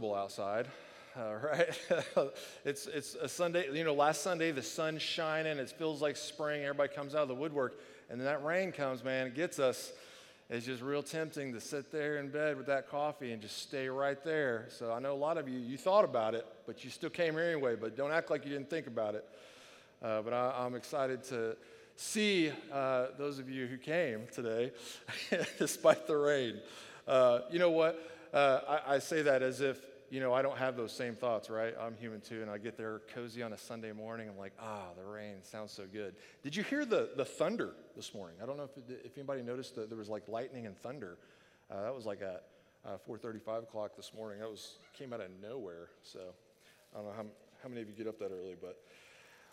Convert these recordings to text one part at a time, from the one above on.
miserable outside, uh, right? it's, it's a Sunday, you know, last Sunday, the sun's shining, it feels like spring, everybody comes out of the woodwork, and then that rain comes, man, it gets us. It's just real tempting to sit there in bed with that coffee and just stay right there. So I know a lot of you, you thought about it, but you still came here anyway, but don't act like you didn't think about it. Uh, but I, I'm excited to see uh, those of you who came today, despite the rain. Uh, you know what? Uh, I, I, say that as if, you know, I don't have those same thoughts, right? I'm human too, and I get there cozy on a Sunday morning. I'm like, ah, the rain sounds so good. Did you hear the, the thunder this morning? I don't know if, if anybody noticed that there was like lightning and thunder. Uh, that was like at uh, 4.30, 5 o'clock this morning. That was, came out of nowhere. So I don't know how, how many of you get up that early, but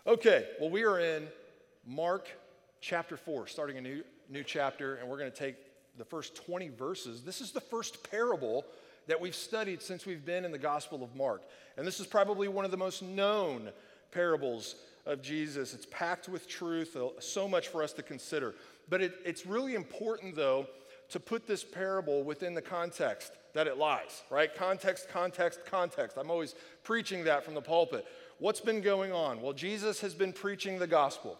okay. Well, we are in Mark chapter 4, starting a new, new chapter, and we're going to take the first 20 verses. This is the first parable that we've studied since we've been in the Gospel of Mark. And this is probably one of the most known parables of Jesus. It's packed with truth, uh, so much for us to consider. But it, it's really important, though, to put this parable within the context that it lies, right? Context, context, context. I'm always preaching that from the pulpit. What's been going on? Well, Jesus has been preaching the gospel,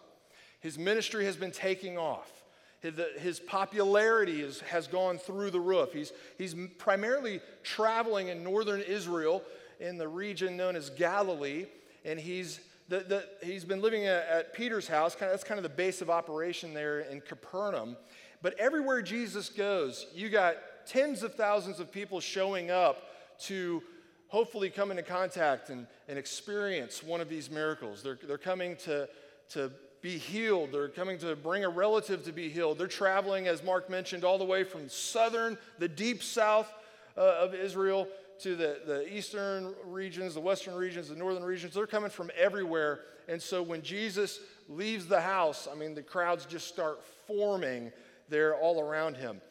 his ministry has been taking off. His popularity is, has gone through the roof. He's, he's primarily traveling in northern Israel in the region known as Galilee, and he's, the, the, he's been living at, at Peter's house. Kind of, that's kind of the base of operation there in Capernaum. But everywhere Jesus goes, you got tens of thousands of people showing up to hopefully come into contact and, and experience one of these miracles. They're, they're coming to, to be healed. They're coming to bring a relative to be healed. They're traveling, as Mark mentioned, all the way from southern, the deep south uh, of Israel to the, the eastern regions, the western regions, the northern regions. They're coming from everywhere. And so when Jesus leaves the house, I mean, the crowds just start forming there all around him.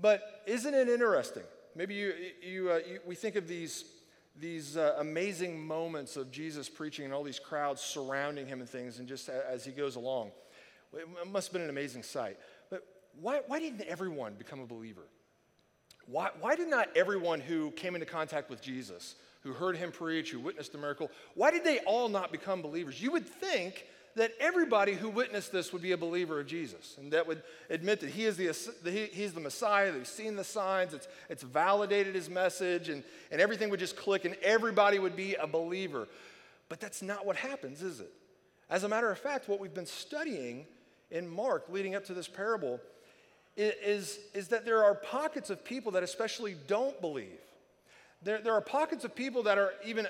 But isn't it interesting? Maybe you, you, uh, you we think of these these uh, amazing moments of Jesus preaching and all these crowds surrounding him and things, and just as he goes along. It must have been an amazing sight. But why, why didn't everyone become a believer? Why, why did not everyone who came into contact with Jesus, who heard him preach, who witnessed the miracle, why did they all not become believers? You would think that everybody who witnessed this would be a believer of Jesus and that would admit that he is the, he, he's the Messiah, he's seen the signs, it's, it's validated his message, and, and everything would just click and everybody would be a believer. But that's not what happens, is it? As a matter of fact, what we've been studying in Mark leading up to this parable is, is that there are pockets of people that especially don't believe. There, there are pockets of people that are even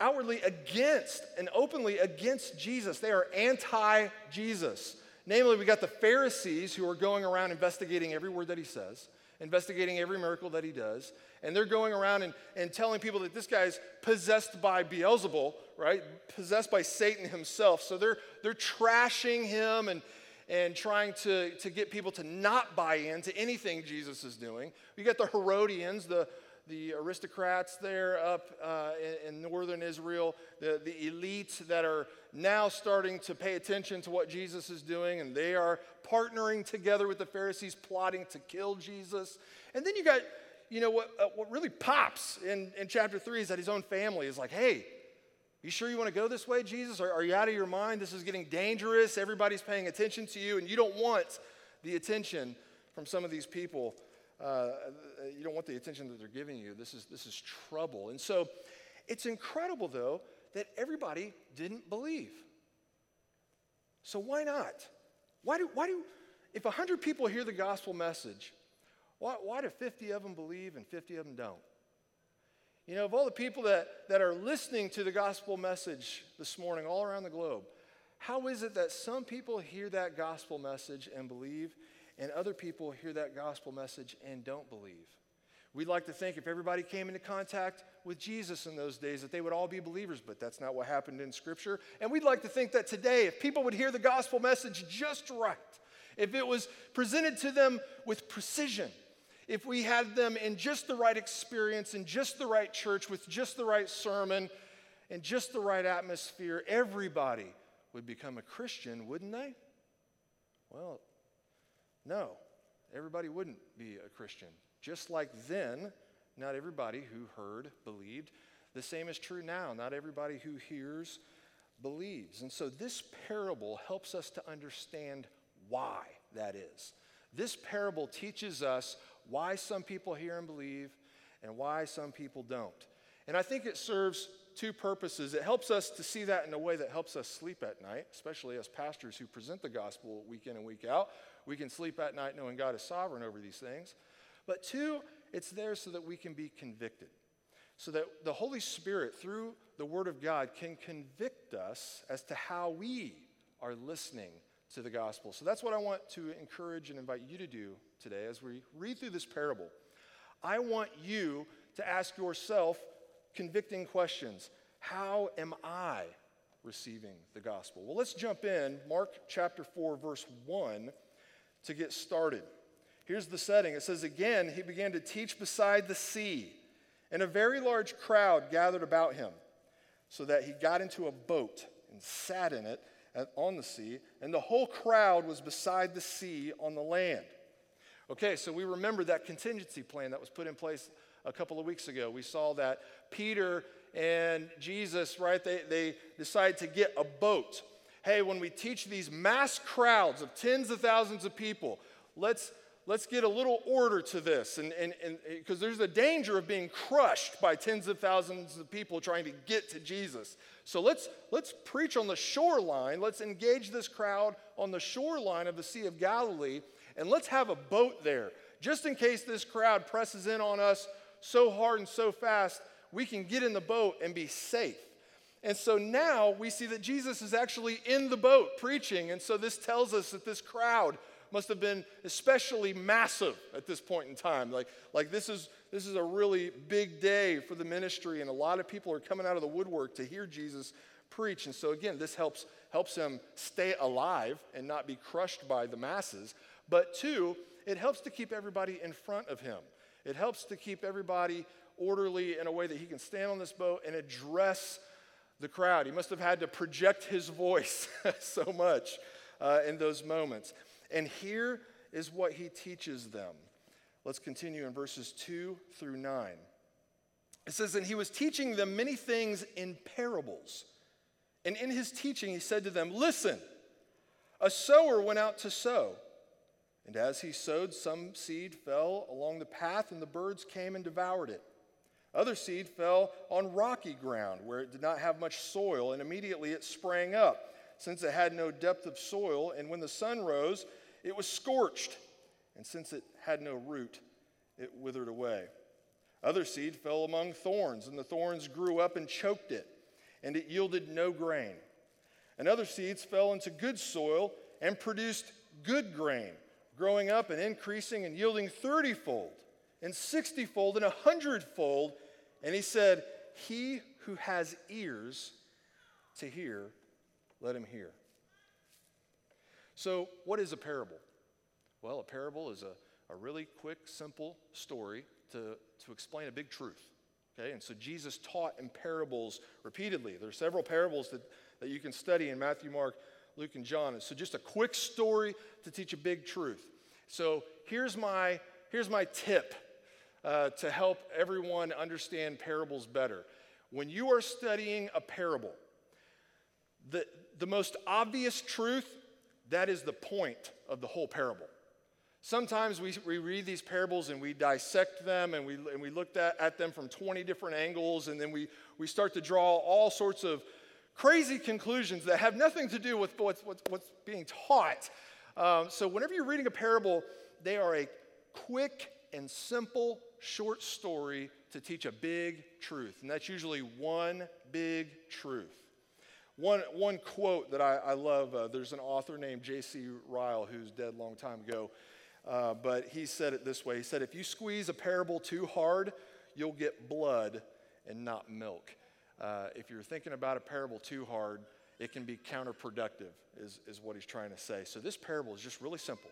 outwardly against and openly against Jesus. They are anti Jesus. Namely, we got the Pharisees who are going around investigating every word that he says, investigating every miracle that he does, and they're going around and, and telling people that this guy's possessed by Beelzebul, right? Possessed by Satan himself. So they're, they're trashing him and, and trying to, to get people to not buy into anything Jesus is doing. We got the Herodians, the, the aristocrats there up uh, in, in, northern Israel, the, the elites that are now starting to pay attention to what Jesus is doing, and they are partnering together with the Pharisees, plotting to kill Jesus. And then you got, you know, what, uh, what really pops in, in chapter 3 is that his own family is like, hey, you sure you want to go this way, Jesus? Are, are you out of your mind? This is getting dangerous. Everybody's paying attention to you, and you don't want the attention from some of these people uh, you don't want the attention that they're giving you. This is, this is trouble. And so it's incredible, though, that everybody didn't believe. So why not? Why do, why do if 100 people hear the gospel message, why, why do 50 of them believe and 50 of them don't? You know, of all the people that, that are listening to the gospel message this morning all around the globe, how is it that some people hear that gospel message and believe, and other people hear that gospel message and don't believe. We'd like to think if everybody came into contact with Jesus in those days that they would all be believers, but that's not what happened in Scripture. And we'd like to think that today, if people would hear the gospel message just right, if it was presented to them with precision, if we had them in just the right experience, in just the right church, with just the right sermon, and just the right atmosphere, everybody would become a Christian, wouldn't they? Well, no, everybody wouldn't be a Christian. Just like then, not everybody who heard believed. The same is true now. Not everybody who hears believes. And so this parable helps us to understand why that is. This parable teaches us why some people hear and believe and why some people don't. And I think it serves two purposes. It helps us to see that in a way that helps us sleep at night, especially as pastors who present the gospel week in and week out. We can sleep at night knowing God is sovereign over these things. But two, it's there so that we can be convicted, so that the Holy Spirit, through the Word of God, can convict us as to how we are listening to the gospel. So that's what I want to encourage and invite you to do today as we read through this parable. I want you to ask yourself convicting questions. How am I receiving the gospel? Well, let's jump in, Mark chapter 4, verse 1, to get started. Here's the setting it says, Again, he began to teach beside the sea, and a very large crowd gathered about him, so that he got into a boat and sat in it on the sea, and the whole crowd was beside the sea on the land. Okay, so we remember that contingency plan that was put in place a couple of weeks ago. We saw that Peter and Jesus, right, they, they decide to get a boat. Hey, when we teach these mass crowds of tens of thousands of people, let's let's get a little order to this. And and because there's a danger of being crushed by tens of thousands of people trying to get to jesus. So let's let's preach on the shoreline. Let's engage this crowd on the shoreline of the sea of galilee and let's have a boat there. Just in case this crowd presses in on us so hard and so fast, we can get in the boat and be safe. And so now we see that Jesus is actually in the boat preaching. And so this tells us that this crowd must have been especially massive at this point in time. Like, like this, is, this is a really big day for the ministry, and a lot of people are coming out of the woodwork to hear Jesus preach. And so, again, this helps, helps him stay alive and not be crushed by the masses. But two, it helps to keep everybody in front of him. It helps to keep everybody orderly in a way that he can stand on this boat and address the crowd. He must have had to project his voice so much uh, in those moments. And here is what he teaches them. Let's continue in verses 2 through 9. It says, And he was teaching them many things in parables. And in his teaching, he said to them, Listen, a sower went out to sow. And as he sowed, some seed fell along the path, and the birds came and devoured it. Other seed fell on rocky ground where it did not have much soil, and immediately it sprang up, since it had no depth of soil. And when the sun rose, it was scorched, and since it had no root, it withered away. Other seed fell among thorns, and the thorns grew up and choked it, and it yielded no grain. And other seeds fell into good soil and produced good grain growing up and increasing and yielding thirtyfold, and sixtyfold, and 100 fold. And he said, He who has ears to hear, let him hear. So, what is a parable? Well, a parable is a, a really quick, simple story to, to explain a big truth. Okay, and so Jesus taught in parables repeatedly. There are several parables that, that you can study in Matthew, Mark, Luke, and John. And so, just a quick story to teach a big truth. So, here's my, here's my tip uh, to help everyone understand parables better. When you are studying a parable, the, the most obvious truth, that is the point of the whole parable. Sometimes we, we read these parables and we dissect them and we, and we look at, at them from 20 different angles, and then we, we start to draw all sorts of crazy conclusions that have nothing to do with what's, what's, what's being taught. Um, so, whenever you're reading a parable, they are a quick and simple short story to teach a big truth. And that's usually one big truth. One, one quote that I, I love uh, there's an author named J.C. Ryle who's dead a long time ago, uh, but he said it this way He said, If you squeeze a parable too hard, you'll get blood and not milk. Uh, if you're thinking about a parable too hard, it can be counterproductive, is, is what he's trying to say. So this parable is just really simple.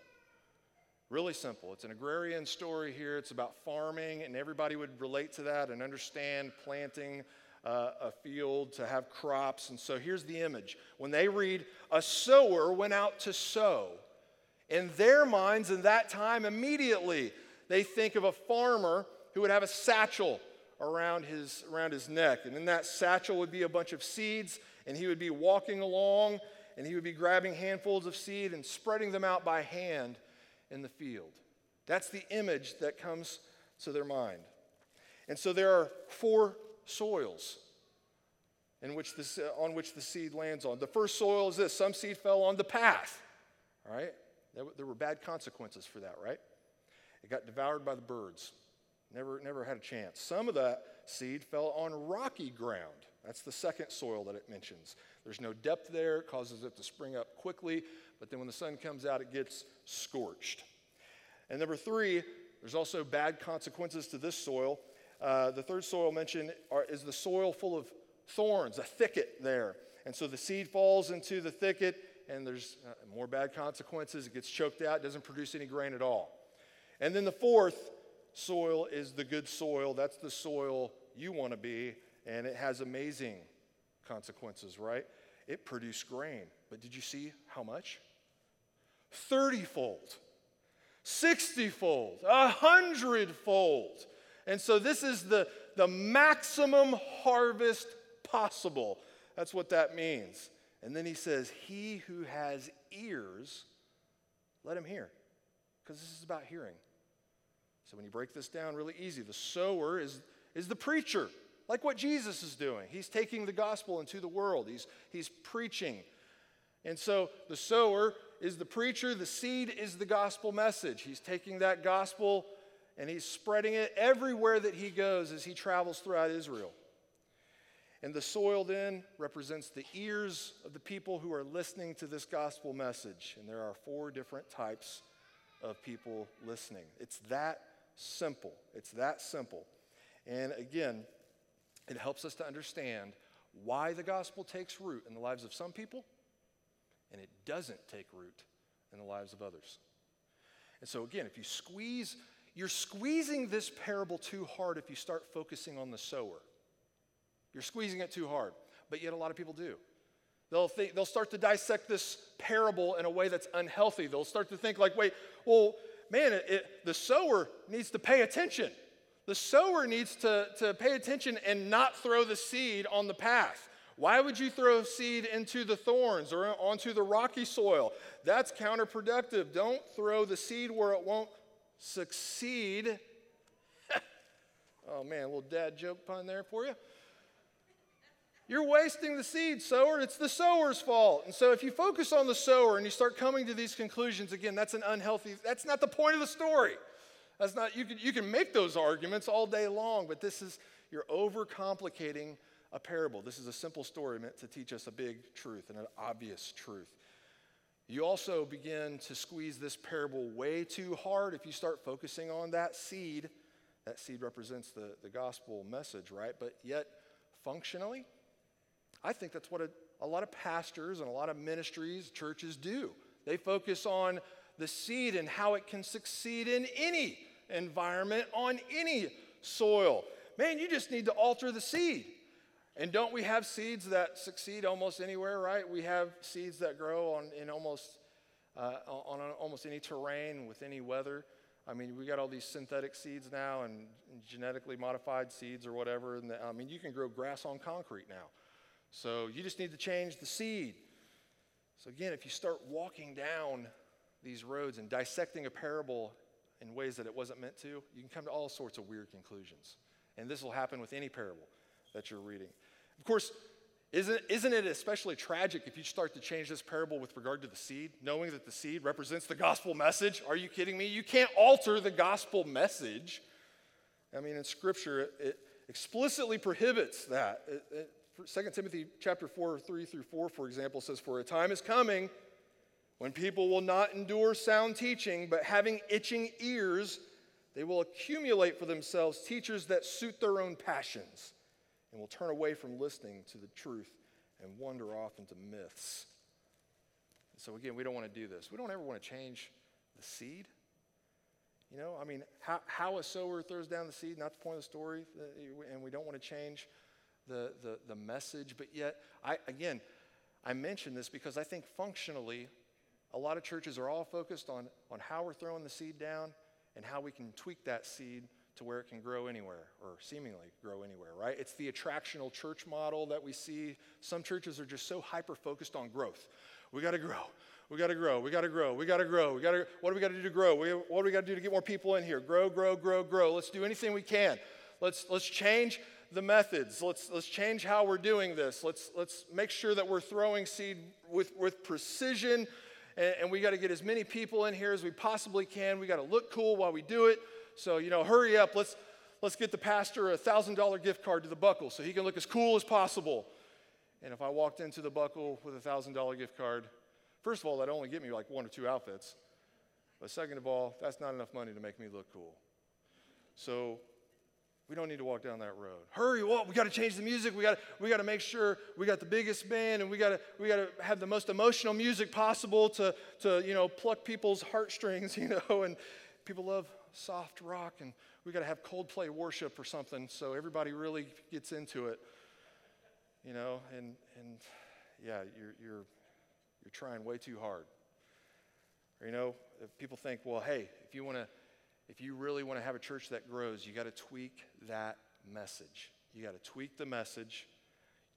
Really simple. It's an agrarian story here. It's about farming, and everybody would relate to that and understand planting uh, a field to have crops. And so here's the image. When they read, a sower went out to sow, in their minds in that time, immediately they think of a farmer who would have a satchel around his, around his neck. And in that satchel would be a bunch of seeds, and he would be walking along, and he would be grabbing handfuls of seed and spreading them out by hand in the field. That's the image that comes to their mind. And so there are four soils in which this, on which the seed lands on. The first soil is this some seed fell on the path, right? There, there were bad consequences for that, right? It got devoured by the birds. Never, never had a chance. Some of that seed fell on rocky ground. That's the second soil that it mentions. There's no depth there, it causes it to spring up quickly, but then when the sun comes out, it gets scorched. And number three, there's also bad consequences to this soil. Uh, the third soil mentioned are, is the soil full of thorns, a thicket there. And so the seed falls into the thicket, and there's uh, more bad consequences. It gets choked out, doesn't produce any grain at all. And then the fourth soil is the good soil. That's the soil you want to be, and it has amazing consequences, right? It produced grain. But did you see how much? 30 fold, 60 fold, 100 fold. And so this is the, the maximum harvest possible. That's what that means. And then he says, He who has ears, let him hear. Because this is about hearing. So when you break this down really easy, the sower is, is the preacher, like what Jesus is doing. He's taking the gospel into the world, he's, he's preaching. And so the sower is the preacher, the seed is the gospel message. He's taking that gospel and he's spreading it everywhere that he goes as he travels throughout Israel. And the soil then represents the ears of the people who are listening to this gospel message. And there are four different types of people listening. It's that simple. It's that simple. And again, it helps us to understand why the gospel takes root in the lives of some people and it doesn't take root in the lives of others. And so, again, if you squeeze, you're squeezing this parable too hard if you start focusing on the sower. You're squeezing it too hard, but yet a lot of people do. They'll, think, they'll start to dissect this parable in a way that's unhealthy. They'll start to think, like, wait, well, man, it, it, the sower needs to pay attention. The sower needs to, to pay attention and not throw the seed on the path. Why would you throw seed into the thorns or onto the rocky soil? That's counterproductive. Don't throw the seed where it won't succeed. oh man, little dad joke pun there for you. You're wasting the seed, sower. It's the sower's fault. And so if you focus on the sower and you start coming to these conclusions, again, that's an unhealthy, that's not the point of the story. That's not, you can, you can make those arguments all day long, but this is, you're overcomplicating a parable. This is a simple story meant to teach us a big truth and an obvious truth. You also begin to squeeze this parable way too hard if you start focusing on that seed. That seed represents the, the gospel message, right? But yet, functionally, I think that's what a, a lot of pastors and a lot of ministries, churches do. They focus on the seed and how it can succeed in any environment, on any soil. Man, you just need to alter the seed. And don't we have seeds that succeed almost anywhere, right? We have seeds that grow on in almost uh, on almost any terrain with any weather. I mean, we got all these synthetic seeds now and genetically modified seeds or whatever. And the, I mean, you can grow grass on concrete now. So you just need to change the seed. So again, if you start walking down these roads and dissecting a parable in ways that it wasn't meant to, you can come to all sorts of weird conclusions. And this will happen with any parable that you're reading. Of course, isn't, isn't it especially tragic if you start to change this parable with regard to the seed, knowing that the seed represents the gospel message? Are you kidding me? You can't alter the gospel message. I mean, in Scripture, it, it explicitly prohibits that. It, it, 2 Timothy chapter 4, 3 through 4, for example, says, For a time is coming when people will not endure sound teaching, but having itching ears, they will accumulate for themselves teachers that suit their own passions and will turn away from listening to the truth and wander off into myths. So, again, we don't want to do this. We don't ever want to change the seed. You know, I mean, how, how a sower throws down the seed, not the point of the story, uh, and we don't want to change the, the, the message. But yet, I, again, I mention this because I think functionally, a lot of churches are all focused on, on how we're throwing the seed down and how we can tweak that seed to where it can grow anywhere or seemingly grow anywhere, right? It's the attractional church model that we see. Some churches are just so hyper focused on growth. We got to grow. We got to grow. We got to grow. We got to grow. We got to what do we got to do to grow? We, what do we got to do to get more people in here? Grow, grow, grow, grow. Let's do anything we can. Let's let's change the methods. Let's let's change how we're doing this. Let's let's make sure that we're throwing seed with with precision and, and we got to get as many people in here as we possibly can. We got to look cool while we do it. So, you know, hurry up. Let's, let's get the pastor a $1,000 gift card to the buckle so he can look as cool as possible. And if I walked into the buckle with a $1,000 gift card, first of all, that'd only get me like one or two outfits. But second of all, that's not enough money to make me look cool. So we don't need to walk down that road. Hurry, well, we got to change the music. We got we got to make sure we got the biggest band and we got to we got to have the most emotional music possible to to, you know, pluck people's heartstrings, you know, and people love soft rock and we got to have Coldplay worship or something so everybody really gets into it. You know, and and yeah, you're you're you're trying way too hard. Or, you know, people think, well, hey, if you want to if you really want to have a church that grows, you got to tweak that message. You got to tweak the message.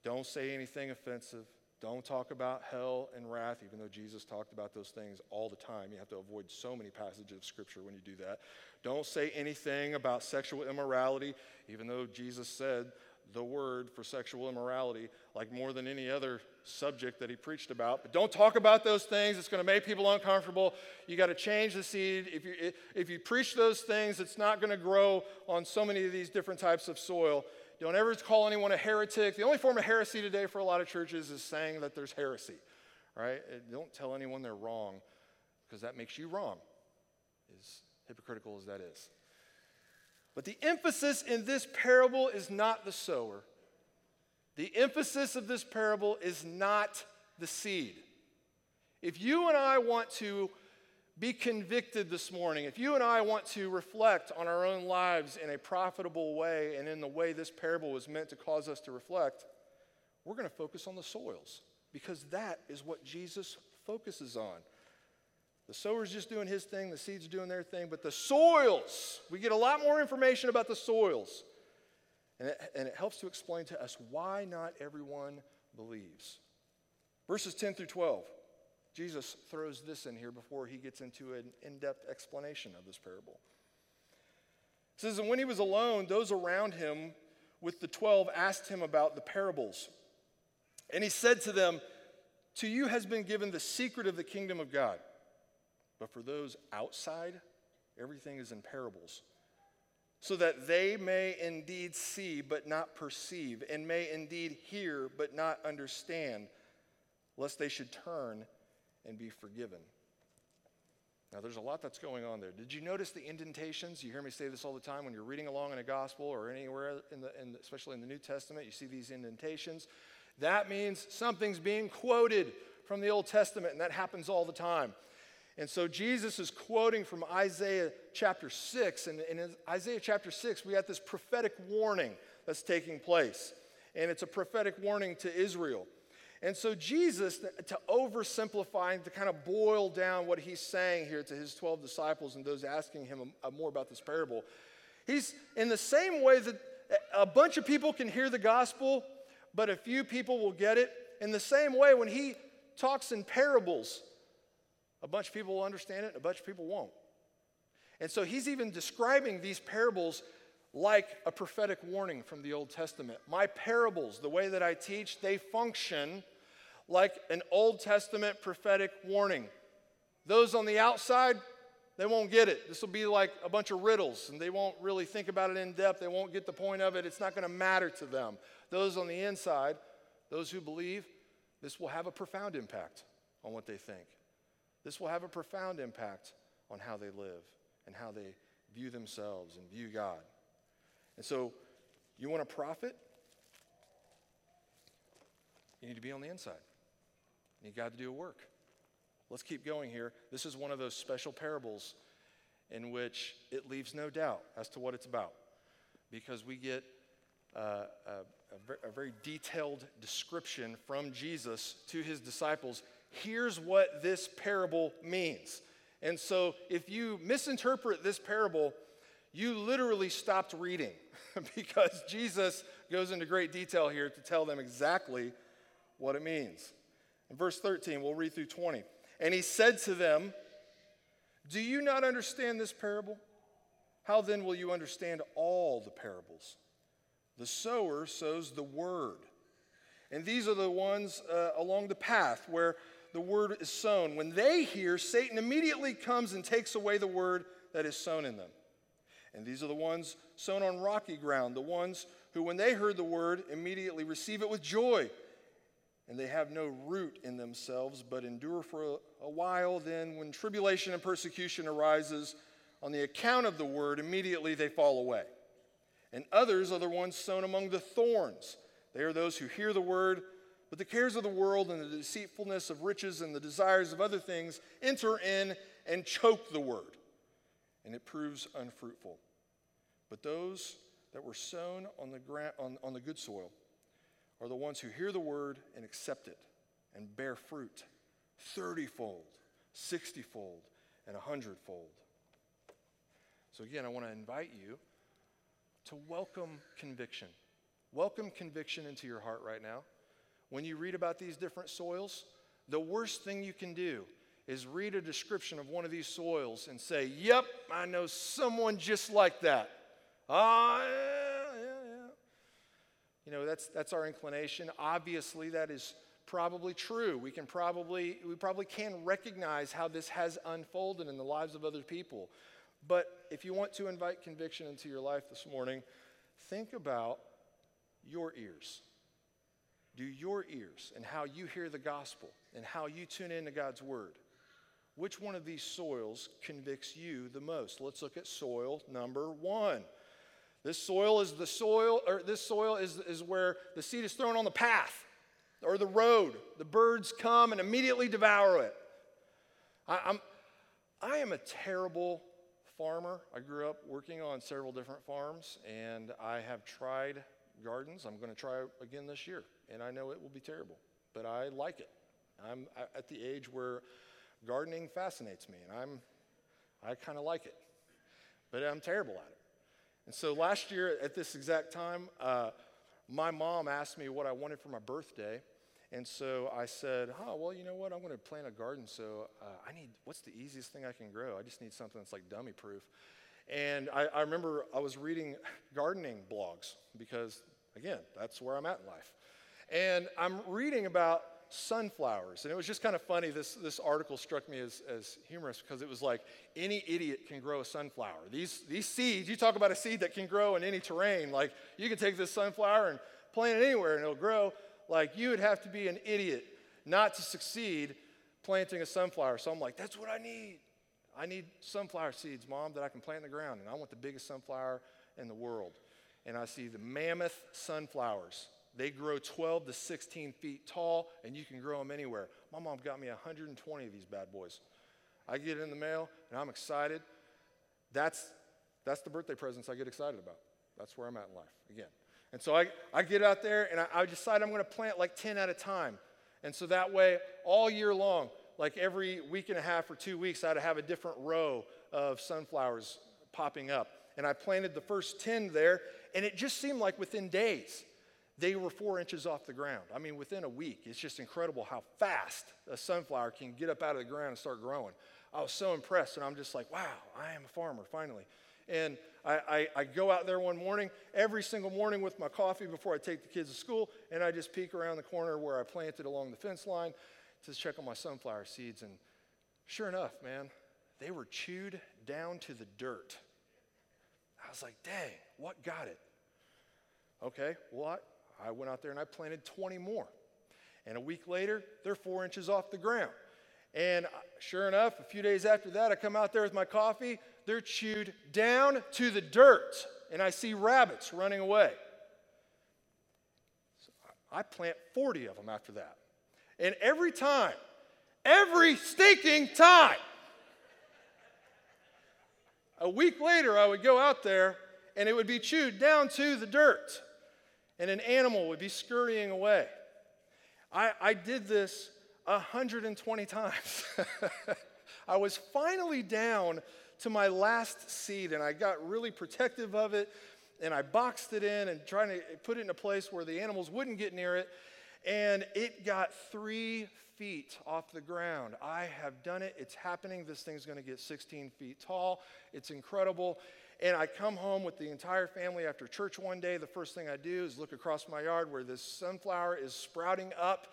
Don't say anything offensive. Don't talk about hell and wrath, even though Jesus talked about those things all the time. You have to avoid so many passages of Scripture when you do that. Don't say anything about sexual immorality, even though Jesus said the word for sexual immorality like more than any other subject that he preached about. But don't talk about those things. It's going to make people uncomfortable. You got to change the seed. If you, if you preach those things, it's not going to grow on so many of these different types of soil. Don't ever call anyone a heretic. The only form of heresy today for a lot of churches is saying that there's heresy, right? Don't tell anyone they're wrong because that makes you wrong, as hypocritical as that is. But the emphasis in this parable is not the sower. The emphasis of this parable is not the seed. If you and I want to be convicted this morning, if you and I want to reflect on our own lives in a profitable way and in the way this parable was meant to cause us to reflect, we're going to focus on the soils because that is what Jesus focuses on. The sower's just doing his thing, the seed's doing their thing, but the soils, we get a lot more information about the soils. And it, and it helps to explain to us why not everyone believes. Verses 10 through 12, Jesus throws this in here before he gets into an in depth explanation of this parable. It says, And when he was alone, those around him with the 12 asked him about the parables. And he said to them, To you has been given the secret of the kingdom of God. But for those outside, everything is in parables, so that they may indeed see but not perceive, and may indeed hear but not understand, lest they should turn and be forgiven. Now, there's a lot that's going on there. Did you notice the indentations? You hear me say this all the time when you're reading along in a gospel or anywhere, in the, in, especially in the New Testament, you see these indentations. That means something's being quoted from the Old Testament, and that happens all the time. And so Jesus is quoting from Isaiah chapter 6. And in Isaiah chapter 6, we have this prophetic warning that's taking place. And it's a prophetic warning to Israel. And so Jesus, to oversimplify and to kind of boil down what he's saying here to his 12 disciples and those asking him uh, more about this parable, he's in the same way that uh, a bunch of people can hear the gospel, but a few people will get it. In the same way, when he talks in parables, a bunch of people will understand it, a bunch of people won't. And so he's even describing these parables like a prophetic warning from the Old Testament. My parables, the way that I teach, they function like an Old Testament prophetic warning. Those on the outside, they won't get it. This will be like a bunch of riddles, and they won't really think about it in depth. They won't get the point of it. It's not going to matter to them. Those on the inside, those who believe, this will have a profound impact on what they think. This will have a profound impact on how they live and how they view themselves and view God. And so, you want a profit? You need to be on the inside. You need God to do a work. Let's keep going here. This is one of those special parables in which it leaves no doubt as to what it's about because we get uh, a, a, very detailed description from Jesus to his disciples here's what this parable means. And so if you misinterpret this parable, you literally stopped reading because Jesus goes into great detail here to tell them exactly what it means. In verse 13, we'll read through 20. And he said to them, Do you not understand this parable? How then will you understand all the parables? The sower sows the word. And these are the ones uh, along the path where the word is sown. When they hear, Satan immediately comes and takes away the word that is sown in them. And these are the ones sown on rocky ground, the ones who, when they heard the word, immediately receive it with joy. And they have no root in themselves, but endure for a, a while. Then, when tribulation and persecution arises on the account of the word, immediately they fall away. And others are the ones sown among the thorns. They are those who hear the word, but the cares of the world and the deceitfulness of riches and the desires of other things enter in and choke the word and it proves unfruitful. But those that were sown on the, gra- on, on the good soil are the ones who hear the word and accept it and bear fruit 30 fold, 60 fold, and 100 fold. So, again, I want to invite you to welcome conviction. Welcome conviction into your heart right now. When you read about these different soils, the worst thing you can do is read a description of one of these soils and say, Yep, I know someone just like that. Ah, yeah, yeah, yeah. You know, that's, that's our inclination. Obviously, that is probably true. We can probably, we probably can recognize how this has unfolded in the lives of other people. But if you want to invite conviction into your life this morning, think about your ears. Do your ears and how you hear the gospel and how you tune into God's word. Which one of these soils convicts you the most? Let's look at soil number one. This soil is the soil, or this soil is, is where the seed is thrown on the path or the road. The birds come and immediately devour it. I, I'm, I am a terrible farmer. I grew up working on several different farms, and I have tried gardens. I'm going to try again this year, and I know it will be terrible, but I like it. I'm at the age where gardening fascinates me, and I'm, I kind of like it, but I'm terrible at it. And so last year at this exact time, uh, my mom asked me what I wanted for my birthday. And so I said, oh, well, you know what? I'm going to plant a garden. So uh, I need, what's the easiest thing I can grow? I just need something that's like dummy proof. And I, I remember I was reading gardening blogs because, again, that's where I'm at in life. And I'm reading about sunflowers. And it was just kind of funny. This, this article struck me as, as humorous because it was like any idiot can grow a sunflower. These, these seeds, you talk about a seed that can grow in any terrain. Like you can take this sunflower and plant it anywhere and it'll grow. Like you would have to be an idiot not to succeed planting a sunflower. So I'm like, that's what I need. I need sunflower seeds, mom, that I can plant in the ground. And I want the biggest sunflower in the world. And I see the mammoth sunflowers they grow 12 to 16 feet tall, and you can grow them anywhere. My mom got me 120 of these bad boys. I get it in the mail, and I'm excited. That's, that's the birthday presents I get excited about. That's where I'm at in life, again. And so I, I get out there, and I, I decide I'm going to plant like 10 at a time. And so that way, all year long, like every week and a half or two weeks, I'd have a different row of sunflowers popping up. And I planted the first 10 there, and it just seemed like within days, they were four inches off the ground. I mean, within a week, it's just incredible how fast a sunflower can get up out of the ground and start growing. I was so impressed, and I'm just like, wow, I am a farmer finally. And I, I, I, go out there one morning, every single morning with my coffee before I take the kids to school, and I just peek around the corner where I planted along the fence line to check on my sunflower seeds. And sure enough, man, they were chewed down to the dirt. I was like, dang, what got it? Okay, what? I went out there and I planted 20 more. And a week later, they're four inches off the ground. And uh, sure enough, a few days after that, I come out there with my coffee. They're chewed down to the dirt, and I see rabbits running away. So I plant 40 of them after that. And every time, every stinking time, a week later, I would go out there and it would be chewed down to the dirt and an animal would be scurrying away. I, I did this 120 times. I was finally down to my last seed, and I got really protective of it, and I boxed it in and trying to put it in a place where the animals wouldn't get near it. And it got three feet off the ground. I have done it. It's happening. This thing's going to get 16 feet tall. It's incredible. And I come home with the entire family after church one day. The first thing I do is look across my yard where this sunflower is sprouting up.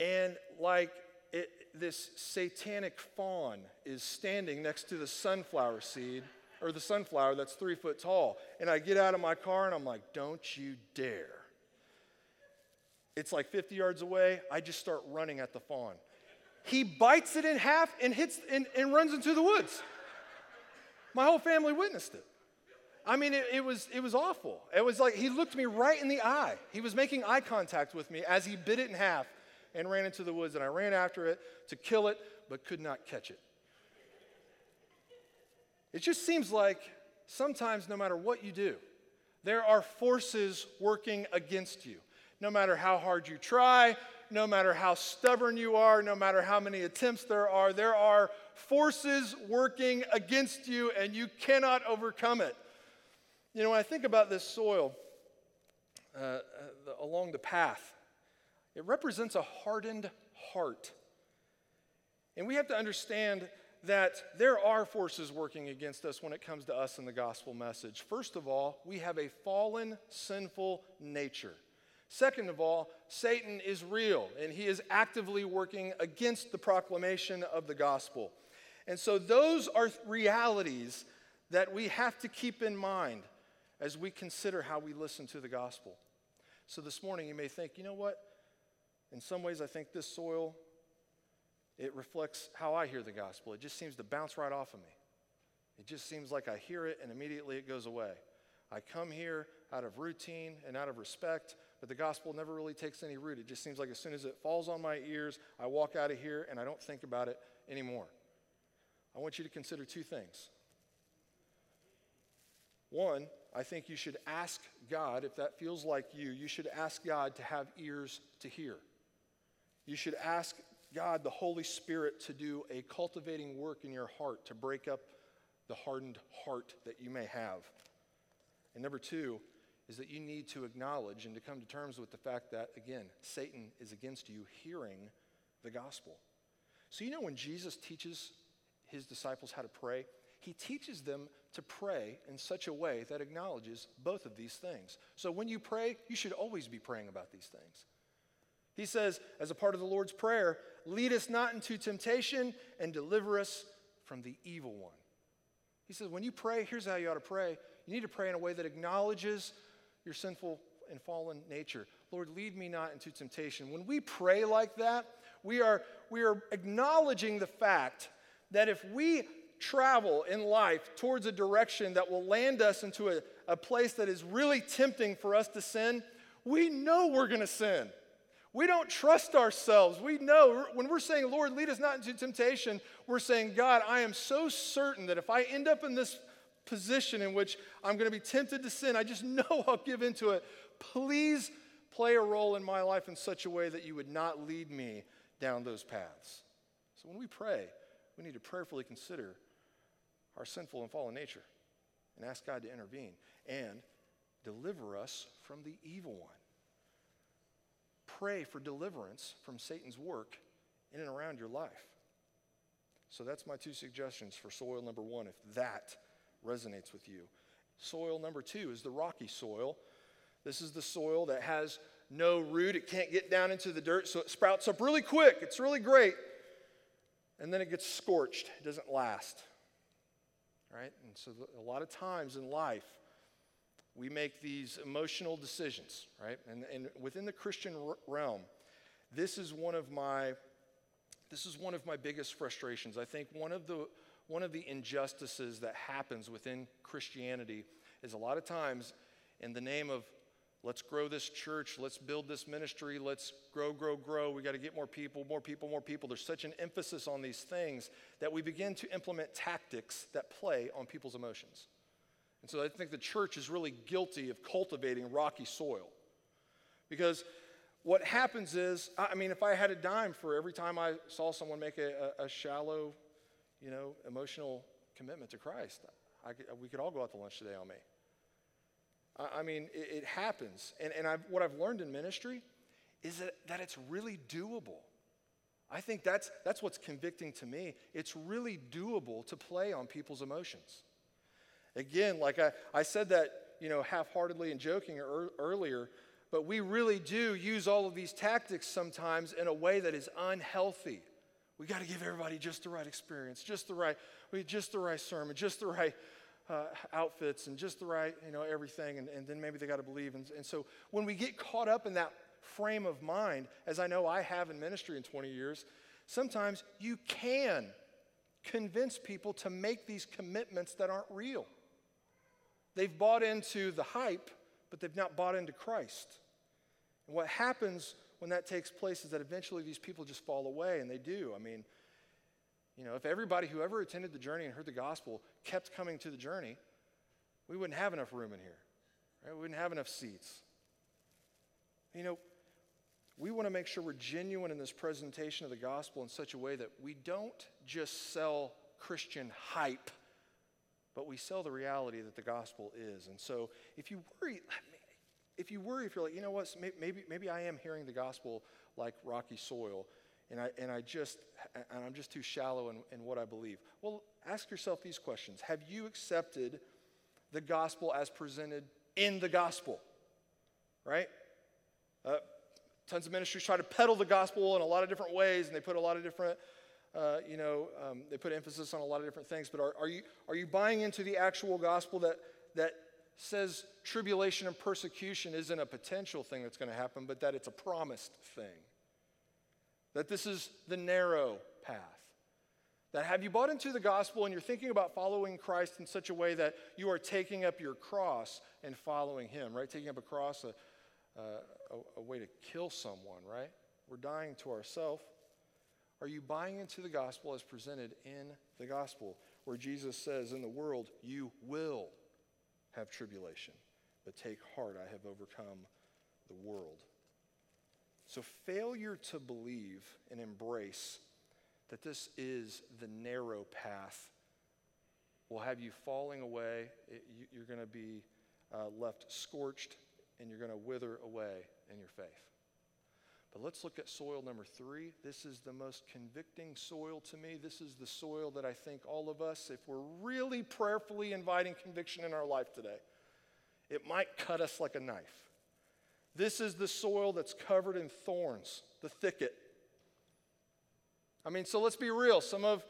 And like it, this satanic fawn is standing next to the sunflower seed, or the sunflower that's three foot tall. And I get out of my car and I'm like, don't you dare. It's like 50 yards away. I just start running at the fawn. He bites it in half and hits and, and runs into the woods. My whole family witnessed it. I mean, it, it, was, it was awful. It was like he looked me right in the eye. He was making eye contact with me as he bit it in half and ran into the woods. And I ran after it to kill it, but could not catch it. It just seems like sometimes, no matter what you do, there are forces working against you. No matter how hard you try, no matter how stubborn you are, no matter how many attempts there are, there are forces working against you and you cannot overcome it. You know, when I think about this soil uh, uh, along the path, it represents a hardened heart. And we have to understand that there are forces working against us when it comes to us and the gospel message. First of all, we have a fallen, sinful nature. Second of all, Satan is real and he is actively working against the proclamation of the gospel. And so, those are realities that we have to keep in mind as we consider how we listen to the gospel. So, this morning, you may think, you know what? In some ways, I think this soil, it reflects how I hear the gospel. It just seems to bounce right off of me. It just seems like I hear it and immediately it goes away. I come here out of routine and out of respect but the gospel never really takes any root. It just seems like as soon as it falls on my ears, I walk out of here and I don't think about it anymore. I want you to consider two things. One, I think you should ask God, if that feels like you, you should ask God to have ears to hear. You should ask God, the Holy Spirit, to do a cultivating work in your heart to break up the hardened heart that you may have. And number two, is that you need to acknowledge and to come to terms with the fact that, again, Satan is against you hearing the gospel. So, you know, when Jesus teaches his disciples how to pray, he teaches them to pray in such a way that acknowledges both of these things. So, when you pray, you should always be praying about these things. He says, as a part of the Lord's Prayer, lead us not into temptation and deliver us from the evil one. He says, when you pray, here's how you ought to pray. You need to pray in a way that acknowledges your sinful and fallen nature. Lord, lead me not into temptation. When we pray like that, we are, we are acknowledging the fact that if we travel in life towards a direction that will land us into a, a place that is really tempting for us to sin, we know we're going to sin. We don't trust ourselves. We know when we're saying, Lord, lead us not into temptation, we're saying, God, I am so certain that if I end up in this position in which I'm going to be tempted to sin. I just know I'll give into it. Please play a role in my life in such a way that you would not lead me down those paths. So when we pray, we need to prayerfully consider our sinful and fallen nature and ask God to intervene and deliver us from the evil one. Pray for deliverance from Satan's work in and around your life. So that's my two suggestions for soil number one, if that resonates with you. Soil number two is the rocky soil. This is the soil that has no root, it can't get down into the dirt, so it sprouts up really quick. It's really great. And then it gets scorched, it doesn't last. Right? And so, a lot of times in life, we make these emotional decisions, right? And, and within the Christian realm, this is one of my this is one of my biggest frustrations. I think one of the one of the injustices that happens within Christianity is a lot of times in the name of let's grow this church, let's build this ministry, let's grow, grow, grow. We got to get more people, more people, more people. There's such an emphasis on these things that we begin to implement tactics that play on people's emotions. And so I think the church is really guilty of cultivating rocky soil. Because what happens is, I mean, if I had a dime for every time I saw someone make a, a, shallow you know, emotional commitment to Christ. I we could all go out to lunch today on me. I, I mean, it, it, happens. And, and I've, what I've learned in ministry is that, that it's really doable. I think that's, that's what's convicting to me. It's really doable to play on people's emotions. Again, like I, I said that, you know, half-heartedly and joking er, earlier, but we really do use all of these tactics sometimes in a way that is unhealthy. We got to give everybody just the right experience, just the right, just the right sermon, just the right uh, outfits, and just the right, you know, everything, and, and then maybe they got to believe. And, and so when we get caught up in that frame of mind, as I know I have in ministry in 20 years, sometimes you can convince people to make these commitments that aren't real. They've bought into the hype, but they've not bought into Christ. And what happens when that takes place is that eventually these people just fall away, and they do. I mean, you know, if everybody who ever attended the journey and heard the gospel kept coming to the journey, we wouldn't have enough room in here. Right? We wouldn't have enough seats. You know, we want to make sure we're genuine in this presentation of the gospel in such a way that we don't just sell Christian hype, but we sell the reality that the gospel is. And so if you worry, if you worry, if you're like, you know what, maybe, maybe I am hearing the gospel like rocky soil, and I, and I just, and I'm just too shallow in, in what I believe. Well, ask yourself these questions. Have you accepted the gospel as presented in the gospel? Right? Uh, tons of ministries try to peddle the gospel in a lot of different ways, and they put a lot of different, uh, you know, um, they put emphasis on a lot of different things. But are, are, you, are you buying into the actual gospel that, that says tribulation and persecution isn't a potential thing that's going to happen, but that it's a promised thing? That this is the narrow path. That have you bought into the gospel and you're thinking about following Christ in such a way that you are taking up your cross and following Him, right? Taking up a cross, a, a, a way to kill someone, right? We're dying to ourselves. Are you buying into the gospel as presented in the gospel, where Jesus says, In the world you will have tribulation, but take heart, I have overcome the world. So, failure to believe and embrace that this is the narrow path will have you falling away. It, you, you're going to be uh, left scorched and you're going to wither away in your faith. But let's look at soil number three. This is the most convicting soil to me. This is the soil that I think all of us, if we're really prayerfully inviting conviction in our life today, it might cut us like a knife. This is the soil that's covered in thorns, the thicket. I mean, so let's be real. Some of,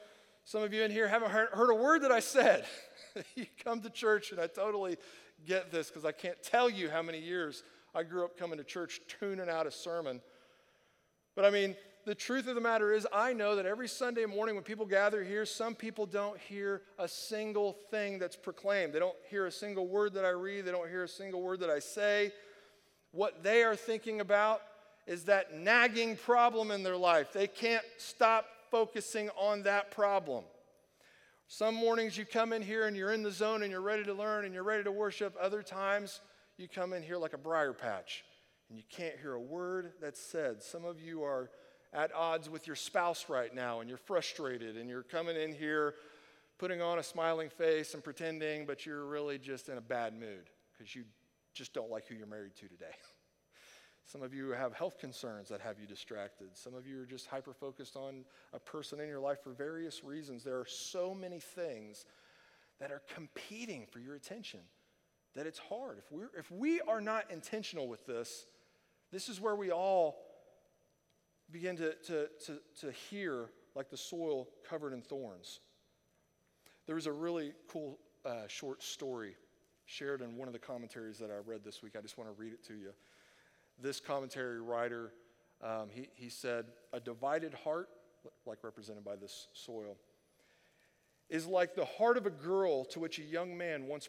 some of you in here haven't heard, heard a word that I said. you come to church, and I totally get this because I can't tell you how many years I grew up coming to church tuning out a sermon. But I mean, the truth of the matter is, I know that every Sunday morning when people gather here, some people don't hear a single thing that's proclaimed. They don't hear a single word that I read, they don't hear a single word that I say. What they are thinking about is that nagging problem in their life. They can't stop focusing on that problem. Some mornings you come in here and you're in the zone and you're ready to learn and you're ready to worship. Other times you come in here like a briar patch and you can't hear a word that's said. Some of you are at odds with your spouse right now and you're frustrated and you're coming in here putting on a smiling face and pretending, but you're really just in a bad mood because you just don't like who you're married to today. Some of you have health concerns that have you distracted. Some of you are just hyper focused on a person in your life for various reasons. There are so many things that are competing for your attention that it's hard. If, we're, if we are not intentional with this, this is where we all begin to, to, to, to hear like the soil covered in thorns. There was a really cool uh, short story shared in one of the commentaries that I read this week. I just want to read it to you this commentary writer, um, he, he said, a divided heart, like represented by this soil, is like the heart of a girl to which a young man once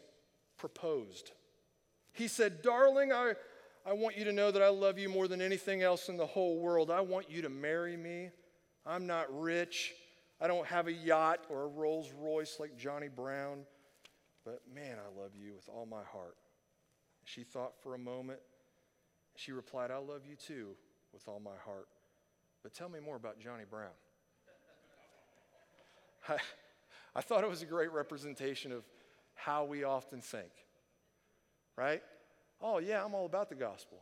proposed. He said, Darling, I, I want you to know that I love you more than anything else in the whole world. I want you to marry me. I'm not rich. I don't have a yacht or a Rolls Royce like Johnny Brown, but man, I love you with all my heart. She thought for a moment she replied, I love you too with all my heart. But tell me more about Johnny Brown. I, I thought it was a great representation of how we often think, right? Oh, yeah, I'm all about the gospel.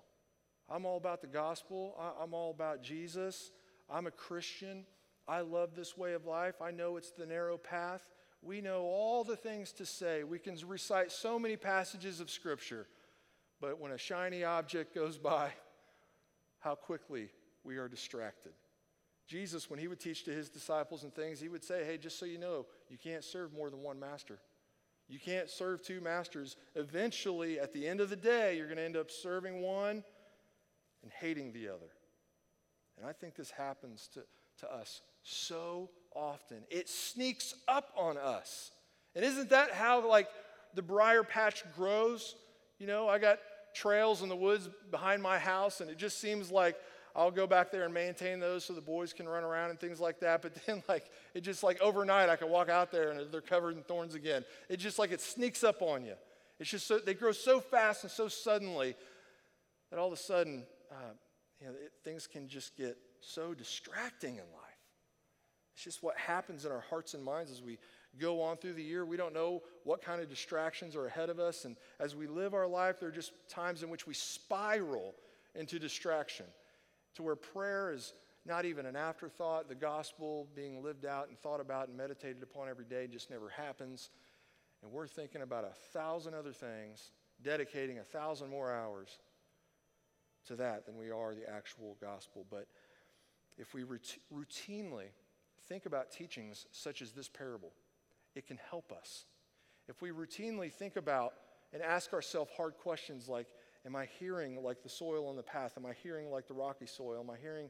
I'm all about the gospel. I'm all about Jesus. I'm a Christian. I love this way of life. I know it's the narrow path. We know all the things to say. We can recite so many passages of Scripture. But when a shiny object goes by, how quickly we are distracted. Jesus, when he would teach to his disciples and things, he would say, Hey, just so you know, you can't serve more than one master. You can't serve two masters. Eventually, at the end of the day, you're going to end up serving one and hating the other. And I think this happens to, to us so often. It sneaks up on us. And isn't that how, like, the briar patch grows? You know, I got trails in the woods behind my house, and it just seems like I'll go back there and maintain those so the boys can run around and things like that. But then, like, it just like overnight, I can walk out there and they're covered in thorns again. It just like it sneaks up on you. It's just so, they grow so fast and so suddenly that all of a sudden, uh, you know, it, things can just get so distracting in life. It's just what happens in our hearts and minds as we go on through the year. We don't know what kind of distractions are ahead of us. And as we live our life, there are just times in which we spiral into distraction to where prayer is not even an afterthought. The gospel being lived out and thought about and meditated upon every day just never happens. And we're thinking about a thousand other things, dedicating a thousand more hours to that than we are the actual gospel. But if we routinely think about teachings such as this parable, it can help us. If we routinely think about and ask ourselves hard questions like, Am I hearing like the soil on the path? Am I hearing like the rocky soil? Am I hearing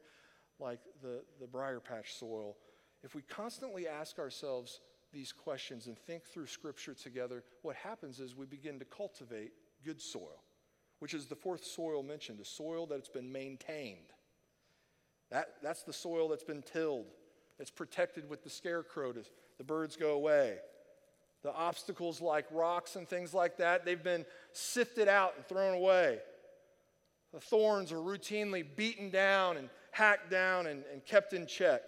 like the, the briar patch soil? If we constantly ask ourselves these questions and think through Scripture together, what happens is we begin to cultivate good soil, which is the fourth soil mentioned, a soil that's been maintained. That, that's the soil that's been tilled, that's protected with the scarecrow to the birds go away. The obstacles like rocks and things like that, they've been sifted out and thrown away. The thorns are routinely beaten down and hacked down and, and kept in check.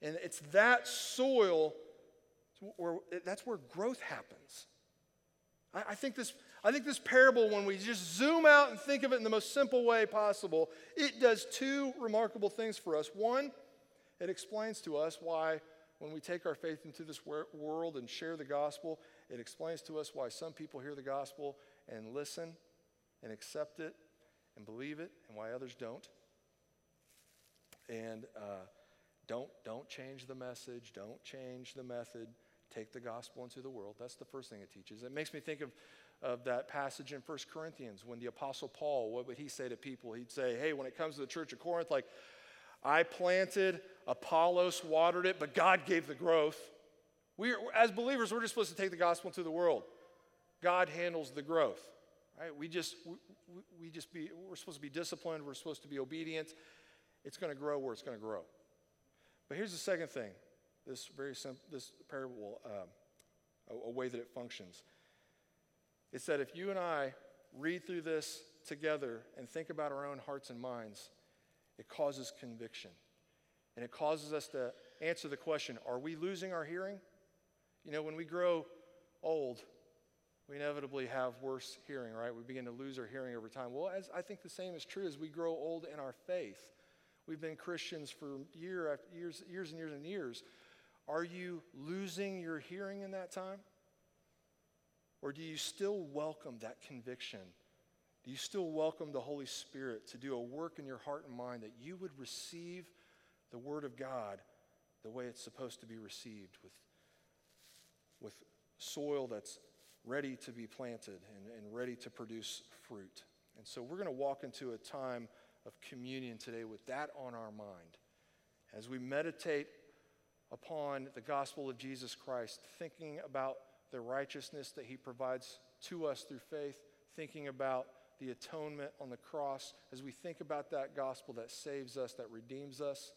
And it's that soil where that's where growth happens. I, I, think this, I think this parable, when we just zoom out and think of it in the most simple way possible, it does two remarkable things for us. One, it explains to us why when we take our faith into this world and share the gospel, it explains to us why some people hear the gospel and listen and accept it and believe it, and why others don't. And uh, don't, don't change the message, don't change the method. Take the gospel into the world. That's the first thing it teaches. It makes me think of, of that passage in 1 Corinthians when the Apostle Paul, what would he say to people? He'd say, Hey, when it comes to the church of Corinth, like, I planted, Apollos watered it, but God gave the growth. We, as believers, we're just supposed to take the gospel into the world. God handles the growth. Right? We just, we, we just be, we're supposed to be disciplined. We're supposed to be obedient. It's going to grow where it's going to grow. But here's the second thing. This very simple, this parable, um, a, a way that it functions. It's that if you and I read through this together and think about our own hearts and minds, it causes conviction. And it causes us to answer the question are we losing our hearing? You know, when we grow old, we inevitably have worse hearing, right? We begin to lose our hearing over time. Well, as I think the same is true as we grow old in our faith. We've been Christians for year after years, years and years and years. Are you losing your hearing in that time? Or do you still welcome that conviction do you still welcome the Holy Spirit to do a work in your heart and mind that you would receive the Word of God the way it's supposed to be received with, with soil that's ready to be planted and, and ready to produce fruit? And so we're going to walk into a time of communion today with that on our mind. As we meditate upon the gospel of Jesus Christ, thinking about the righteousness that he provides to us through faith, thinking about the atonement on the cross, as we think about that gospel that saves us, that redeems us,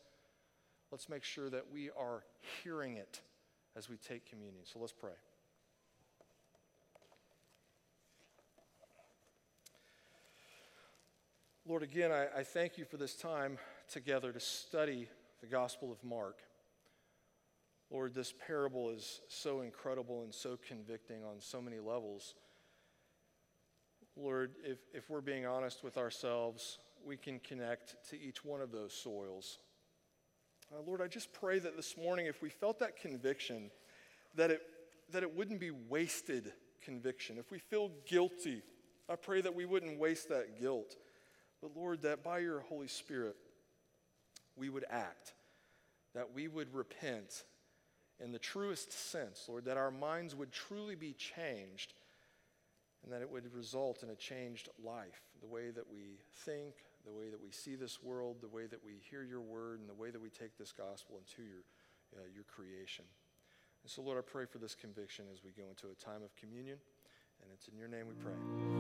let's make sure that we are hearing it as we take communion. So let's pray. Lord, again, I, I, thank you for this time together to study the Gospel of Mark. Lord, this parable is so incredible and so convicting on so many levels. Lord, if, if we're being honest with ourselves, we can connect to each one of those soils. Uh, Lord, I just pray that this morning, if we felt that conviction, that it, that it wouldn't be wasted conviction. If we feel guilty, I pray that we wouldn't waste that guilt. But Lord, that by your Holy Spirit, we would act, that we would repent in the truest sense, Lord, that our minds would truly be changed and that it would result in a changed life, the way that we think, the way that we see this world, the way that we hear your word, and the way that we take this gospel into your, uh, your creation. And so, Lord, I pray for this conviction as we go into a time of communion, and it's in your name we pray.